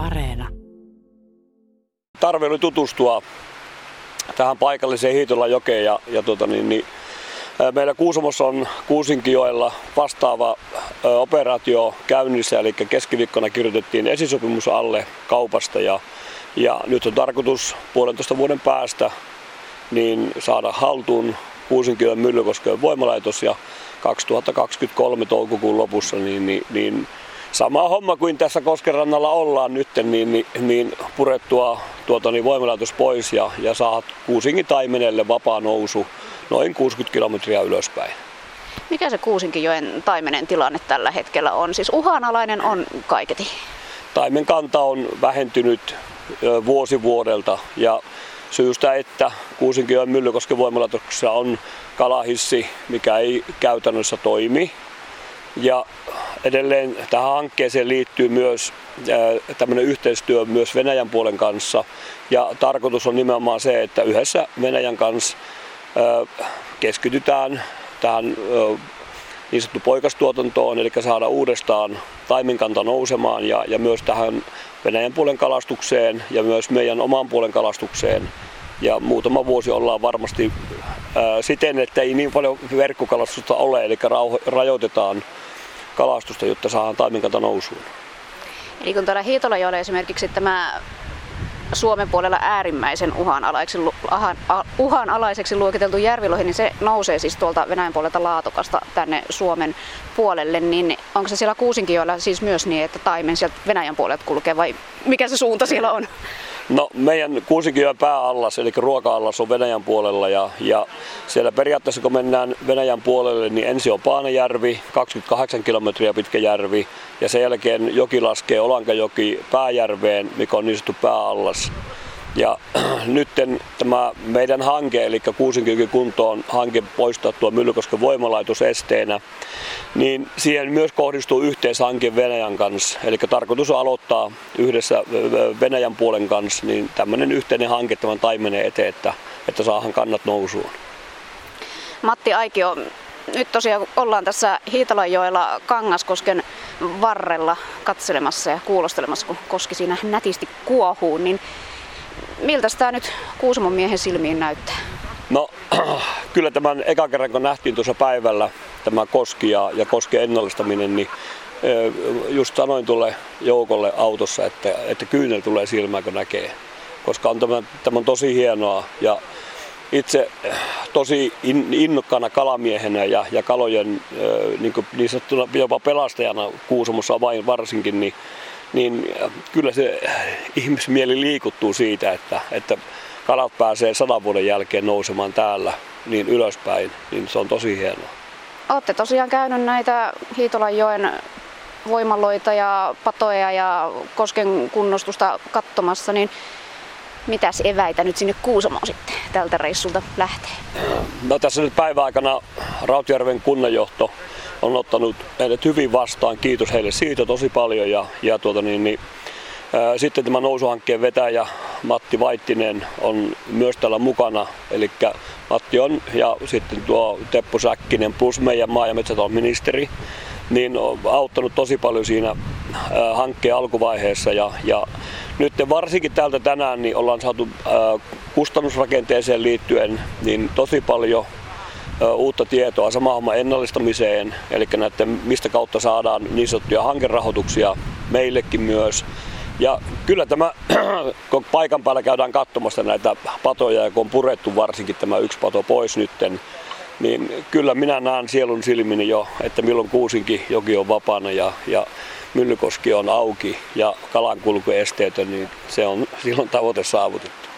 Areena. Tarve oli tutustua tähän paikalliseen Hiitolan jokeen ja, ja tota niin, niin, meillä Kuusamossa on Kuusinkijoella vastaava operaatio käynnissä, eli keskiviikkona kirjoitettiin esisopimus alle kaupasta ja, ja nyt on tarkoitus puolentoista vuoden päästä niin saada haltuun Kuusinkijoen Myllykosken voimalaitos ja 2023 toukokuun lopussa niin, niin, niin sama homma kuin tässä Koskenrannalla ollaan nyt, niin, niin, niin purettua tuota, niin voimalaitos pois ja, ja saat Kuusingin taimenelle vapaa nousu noin 60 kilometriä ylöspäin. Mikä se Kuusinkijoen taimenen tilanne tällä hetkellä on? Siis uhanalainen on kaiketi. Taimen kanta on vähentynyt vuosi vuodelta ja syystä, että Kuusinkijoen Myllykosken voimalaitoksessa on kalahissi, mikä ei käytännössä toimi. Ja edelleen tähän hankkeeseen liittyy myös tämmöinen yhteistyö myös Venäjän puolen kanssa. Ja tarkoitus on nimenomaan se, että yhdessä Venäjän kanssa keskitytään tähän niin sanottu poikastuotantoon, eli saada uudestaan taimenkanta nousemaan ja, ja myös tähän Venäjän puolen kalastukseen ja myös meidän oman puolen kalastukseen. Ja muutama vuosi ollaan varmasti siten, että ei niin paljon verkkokalastusta ole, eli rajoitetaan kalastusta, jotta saadaan taimenkanta nousuun. Eli kun täällä Hiitolajoella esimerkiksi tämä Suomen puolella äärimmäisen uhanalaiseksi, uhanalaiseksi luokiteltu järvilohi, niin se nousee siis tuolta Venäjän puolelta Laatokasta tänne Suomen puolelle, niin onko se siellä Kuusinkijoilla siis myös niin, että taimen sieltä Venäjän puolelta kulkee vai mikä se suunta siellä on? No meidän Kuusinkijoen pääallas, eli ruoka-allas on Venäjän puolella ja, ja siellä periaatteessa kun mennään Venäjän puolelle, niin ensin on Paanejärvi, 28 kilometriä pitkä järvi ja sen jälkeen joki laskee Olankajoki pääjärveen, mikä on niin sanottu pääallas. Ja nyt tämä meidän hanke, eli Kuusinkyky kuntoon hanke poistaa tuo Myllykosken voimalaitos esteenä, niin siihen myös kohdistuu yhteishanke Venäjän kanssa. Eli tarkoitus on aloittaa yhdessä Venäjän puolen kanssa niin tämmöinen yhteinen hanke tämän taimenen eteen, että, että saahan kannat nousuun. Matti Aikio, nyt tosiaan ollaan tässä Hiitalanjoella Kangaskosken varrella katselemassa ja kuulostelemassa, kun koski siinä nätisti kuohuu, niin miltä tämä nyt Kuusamon miehen silmiin näyttää? No kyllä tämän eka kerran kun nähtiin tuossa päivällä tämä koski ja, ja koskien ennallistaminen, niin just sanoin tulle joukolle autossa, että, että kyynel tulee silmään kun näkee. Koska on tämä, tämä on tosi hienoa ja itse tosi innokkaana kalamiehenä ja, ja kalojen niin, niin sanottuna jopa pelastajana Kuusamossa varsinkin, niin niin kyllä se ihmismieli liikuttuu siitä, että, että kalat pääsee sadan vuoden jälkeen nousemaan täällä niin ylöspäin, niin se on tosi hienoa. Olette tosiaan käynyt näitä Hiitolanjoen voimaloita ja patoja ja kosken kunnostusta katsomassa, niin mitäs eväitä nyt sinne Kuusamoon sitten tältä reissulta lähtee? No tässä nyt päiväaikana Rautjärven kunnanjohto on ottanut meidät hyvin vastaan. Kiitos heille siitä tosi paljon. Ja, ja tuota niin, niin, ää, sitten tämän nousuhankkeen vetäjä Matti Vaittinen on myös täällä mukana. Eli Matti on ja sitten tuo Teppo Säkkinen plus meidän maa- ja metsätalon ministeri niin on auttanut tosi paljon siinä hankkeen alkuvaiheessa ja, ja nyt varsinkin täältä tänään niin ollaan saatu ää, kustannusrakenteeseen liittyen niin tosi paljon uutta tietoa sama homma ennallistamiseen, eli näiden, mistä kautta saadaan niin sanottuja hankerahoituksia meillekin myös. Ja kyllä tämä, kun paikan päällä käydään katsomassa näitä patoja ja kun on purettu varsinkin tämä yksi pato pois nytten, niin kyllä minä näen sielun silmini jo, että milloin Kuusinkin joki on vapaana ja, ja Myllykoski on auki ja kalankulku esteetön, niin se on silloin tavoite saavutettu.